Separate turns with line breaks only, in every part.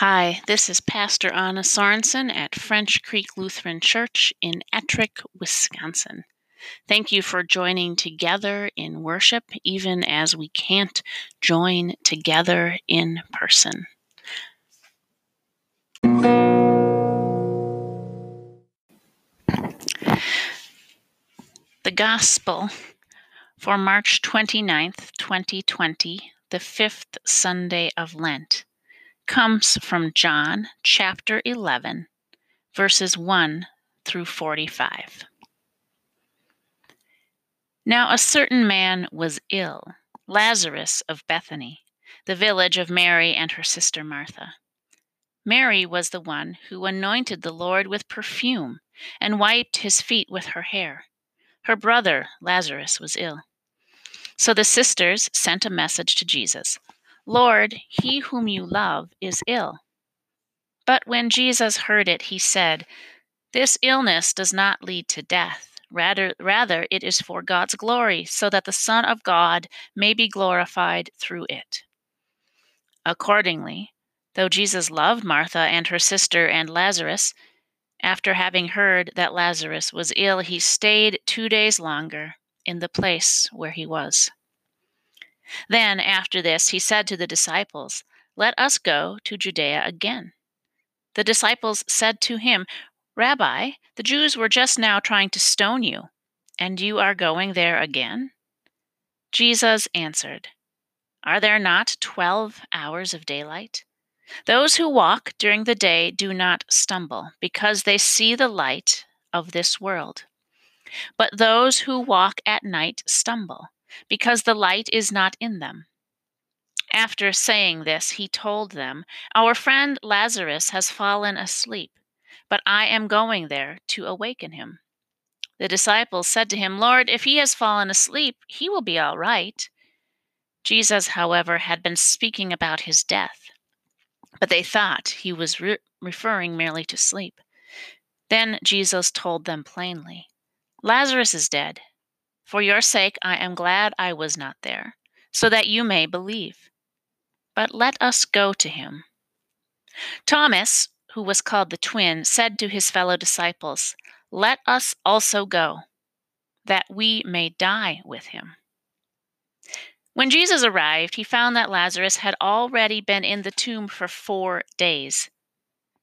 Hi, this is Pastor Anna Sorensen at French Creek Lutheran Church in Ettrick, Wisconsin. Thank you for joining together in worship, even as we can't join together in person. The Gospel for March 29th, 2020, the fifth Sunday of Lent comes from John chapter 11, verses 1 through 45. Now a certain man was ill, Lazarus of Bethany, the village of Mary and her sister Martha. Mary was the one who anointed the Lord with perfume and wiped his feet with her hair. Her brother, Lazarus, was ill. So the sisters sent a message to Jesus Lord, he whom you love is ill. But when Jesus heard it, he said, This illness does not lead to death. Rather, rather, it is for God's glory, so that the Son of God may be glorified through it. Accordingly, though Jesus loved Martha and her sister and Lazarus, after having heard that Lazarus was ill, he stayed two days longer in the place where he was. Then, after this, he said to the disciples, Let us go to Judea again. The disciples said to him, Rabbi, the Jews were just now trying to stone you, and you are going there again? Jesus answered, Are there not twelve hours of daylight? Those who walk during the day do not stumble, because they see the light of this world. But those who walk at night stumble because the light is not in them. After saying this, he told them, Our friend Lazarus has fallen asleep, but I am going there to awaken him. The disciples said to him, Lord, if he has fallen asleep, he will be all right. Jesus, however, had been speaking about his death, but they thought he was re- referring merely to sleep. Then Jesus told them plainly, Lazarus is dead for your sake, I am glad I was not there, so that you may believe. But let us go to him. Thomas, who was called the twin, said to his fellow disciples, Let us also go, that we may die with him. When Jesus arrived, he found that Lazarus had already been in the tomb for four days.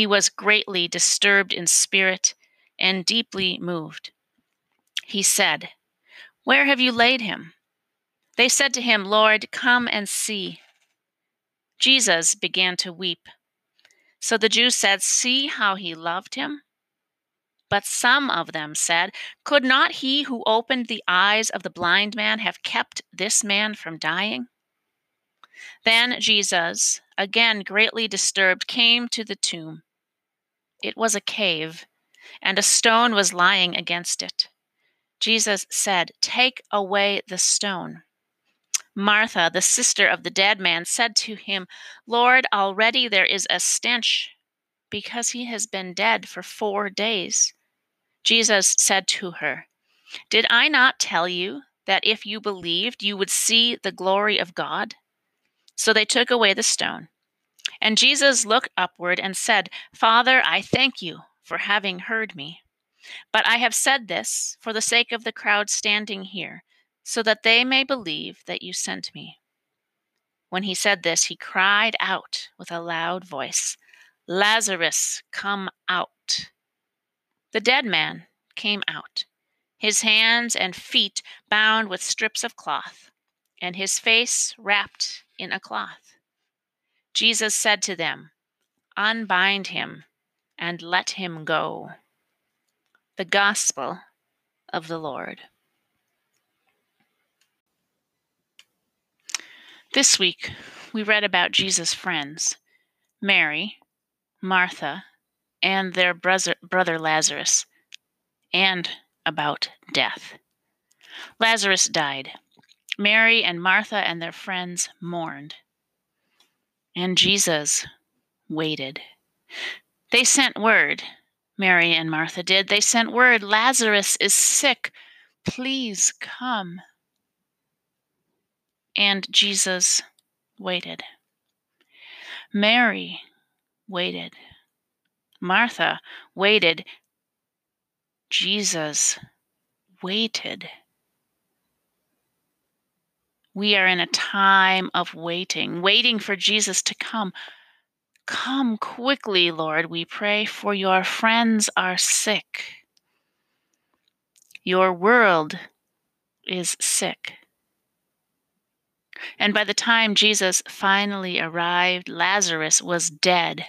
he was greatly disturbed in spirit and deeply moved. He said, Where have you laid him? They said to him, Lord, come and see. Jesus began to weep. So the Jews said, See how he loved him? But some of them said, Could not he who opened the eyes of the blind man have kept this man from dying? Then Jesus, again greatly disturbed, came to the tomb. It was a cave, and a stone was lying against it. Jesus said, Take away the stone. Martha, the sister of the dead man, said to him, Lord, already there is a stench, because he has been dead for four days. Jesus said to her, Did I not tell you that if you believed, you would see the glory of God? So they took away the stone. And Jesus looked upward and said, Father, I thank you for having heard me. But I have said this for the sake of the crowd standing here, so that they may believe that you sent me. When he said this, he cried out with a loud voice, Lazarus, come out. The dead man came out, his hands and feet bound with strips of cloth, and his face wrapped in a cloth. Jesus said to them, Unbind him and let him go. The Gospel of the Lord. This week, we read about Jesus' friends, Mary, Martha, and their brother, brother Lazarus, and about death. Lazarus died. Mary and Martha and their friends mourned. And Jesus waited. They sent word, Mary and Martha did. They sent word Lazarus is sick. Please come. And Jesus waited. Mary waited. Martha waited. Jesus waited. We are in a time of waiting, waiting for Jesus to come. Come quickly, Lord, we pray, for your friends are sick. Your world is sick. And by the time Jesus finally arrived, Lazarus was dead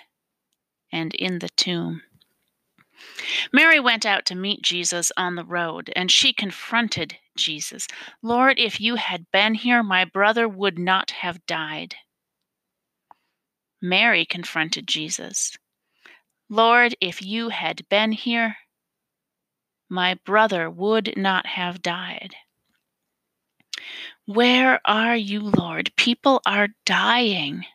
and in the tomb. Mary went out to meet Jesus on the road, and she confronted Jesus. Lord, if you had been here, my brother would not have died. Mary confronted Jesus. Lord, if you had been here, my brother would not have died. Where are you, Lord? People are dying.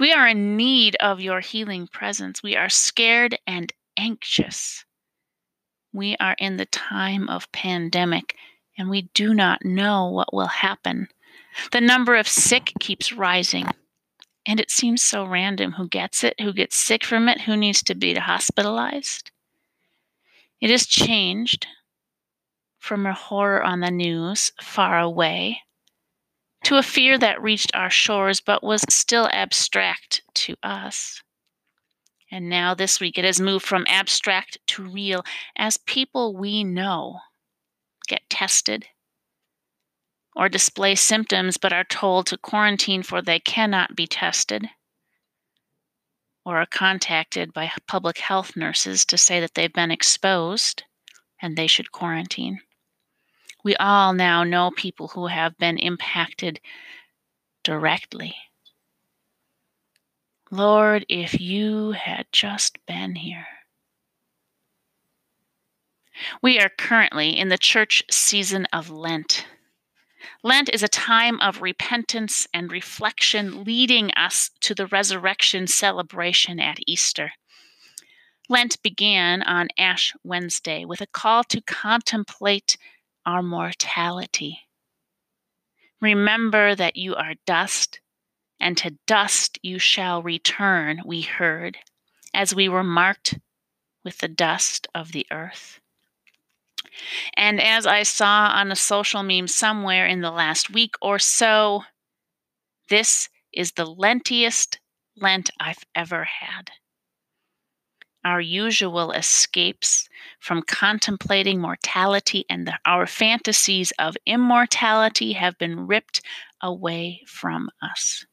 We are in need of your healing presence. We are scared and anxious. We are in the time of pandemic and we do not know what will happen. The number of sick keeps rising. And it seems so random who gets it, who gets sick from it, who needs to be hospitalized. It has changed from a horror on the news far away to a fear that reached our shores but was still abstract to us. And now this week it has moved from abstract to real as people we know get tested or display symptoms but are told to quarantine for they cannot be tested or are contacted by public health nurses to say that they've been exposed and they should quarantine. We all now know people who have been impacted directly. Lord, if you had just been here. We are currently in the church season of Lent. Lent is a time of repentance and reflection leading us to the resurrection celebration at Easter. Lent began on Ash Wednesday with a call to contemplate our mortality. Remember that you are dust, and to dust you shall return, we heard, as we were marked with the dust of the earth. And as I saw on a social meme somewhere in the last week or so, this is the lentiest Lent I've ever had our usual escapes from contemplating mortality and the, our fantasies of immortality have been ripped away from us.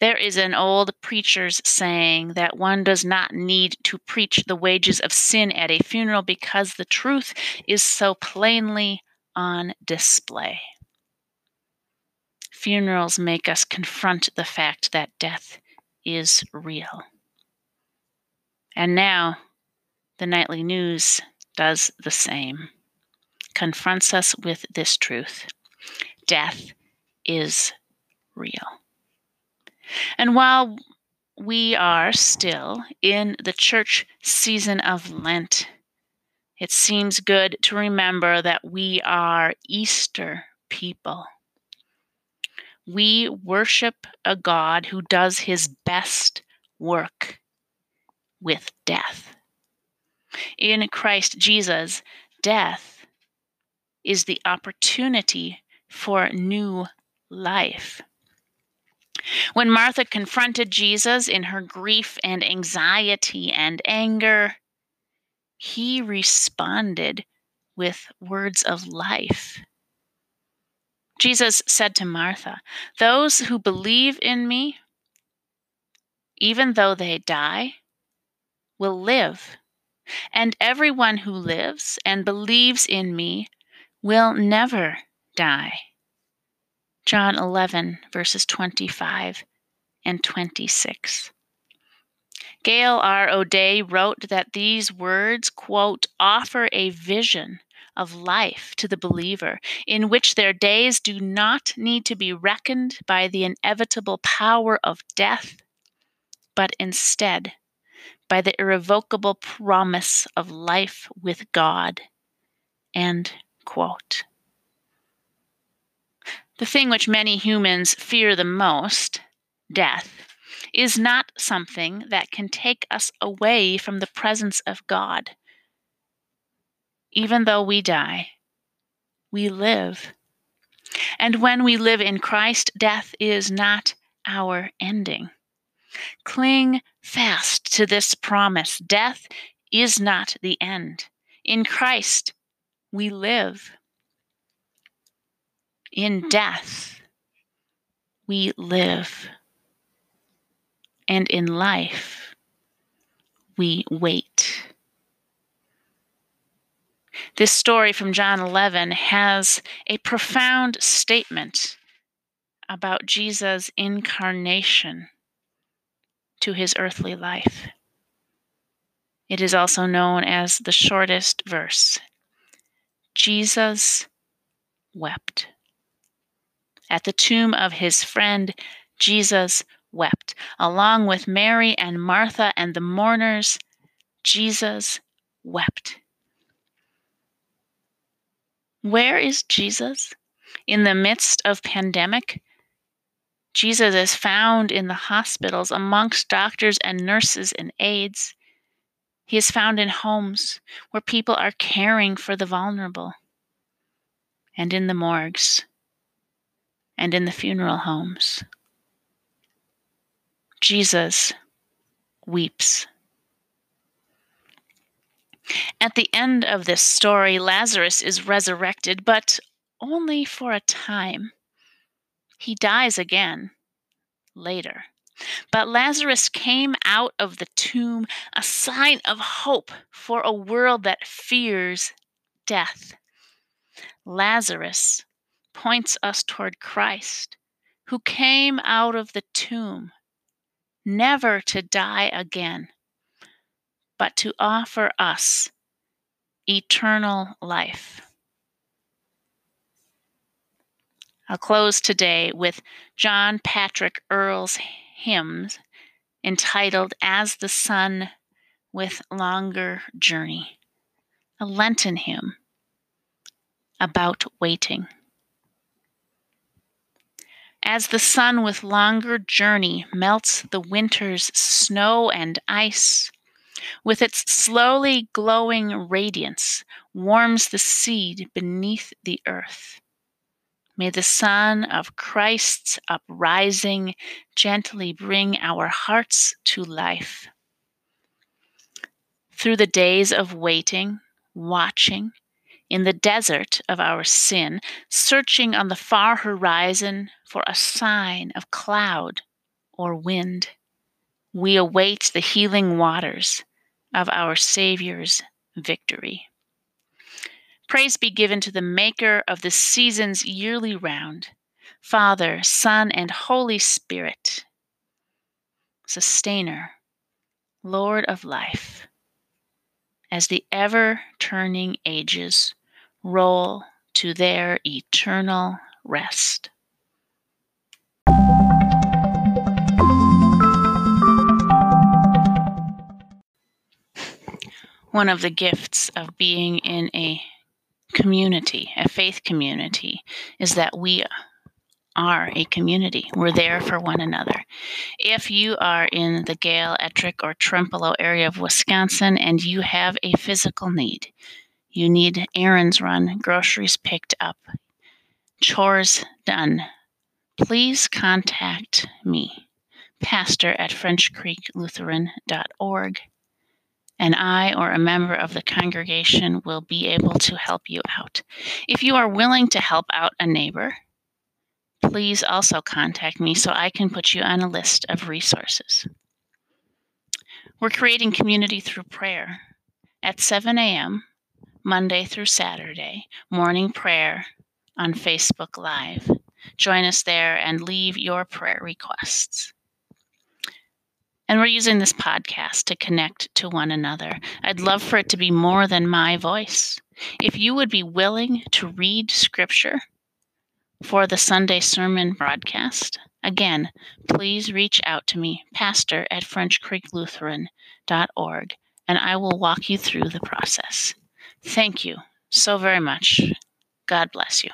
There is an old preacher's saying that one does not need to preach the wages of sin at a funeral because the truth is so plainly on display. Funerals make us confront the fact that death is real. And now, the nightly news does the same, confronts us with this truth death is real. And while we are still in the church season of Lent, it seems good to remember that we are Easter people. We worship a God who does his best work with death. In Christ Jesus, death is the opportunity for new life. When Martha confronted Jesus in her grief and anxiety and anger, he responded with words of life. Jesus said to Martha, Those who believe in me, even though they die, will live. And everyone who lives and believes in me will never die. John 11, verses 25 and 26. Gail R. O'Day wrote that these words, quote, offer a vision of life to the believer in which their days do not need to be reckoned by the inevitable power of death, but instead by the irrevocable promise of life with God. End quote. The thing which many humans fear the most, death, is not something that can take us away from the presence of God. Even though we die, we live. And when we live in Christ, death is not our ending. Cling fast to this promise death is not the end. In Christ, we live in hmm. death we live, and in life we wait. This story from John 11 has a profound statement about Jesus' incarnation to his earthly life. It is also known as the shortest verse. Jesus wept. At the tomb of his friend, Jesus wept. Along with Mary and Martha and the mourners, Jesus wept. Where is Jesus? In the midst of pandemic, Jesus is found in the hospitals amongst doctors and nurses and aides. He is found in homes where people are caring for the vulnerable and in the morgues and in the funeral homes. Jesus weeps. At the end of this story, Lazarus is resurrected, but only for a time. He dies again later. But Lazarus came out of the tomb, a sign of hope for a world that fears death. Lazarus points us toward Christ, who came out of the tomb, never to die again, but to offer us eternal life. I'll close today with John Patrick Earls' hymns entitled As the Sun with Longer Journey, a Lenten hymn about waiting. As the sun with longer journey melts the winter's snow and ice, with its slowly glowing radiance warms the seed beneath the earth. May the sun of Christ's uprising gently bring our hearts to life. Through the days of waiting, watching, in the desert of our sin, searching on the far horizon for a sign of cloud or wind. We await the healing waters of our Savior's victory. Praise be given to the Maker of the seasons yearly round, Father, Son, and Holy Spirit, Sustainer, Lord of life, as the ever turning ages roll to their eternal rest. One of the gifts of being in a community, a faith community, is that we are a community. We're there for one another. If you are in the Gale, Ettrick, or Trempealeau area of Wisconsin and you have a physical need, you need errands run, groceries picked up, chores done, please contact me, pastor at FrenchCreekLutheran.org, and I or a member of the congregation will be able to help you out. If you are willing to help out a neighbor, please also contact me so I can put you on a list of resources. We're creating community through prayer at 7 a.m. Monday through Saturday, morning prayer on Facebook Live. Join us there and leave your prayer requests. And we're using this podcast to connect to one another. I'd love for it to be more than my voice. If you would be willing to read scripture for the Sunday sermon broadcast, again, please reach out to me, pastor at FrenchCreekLutheran.org, and I will walk you through the process. Thank you so very much. God bless you.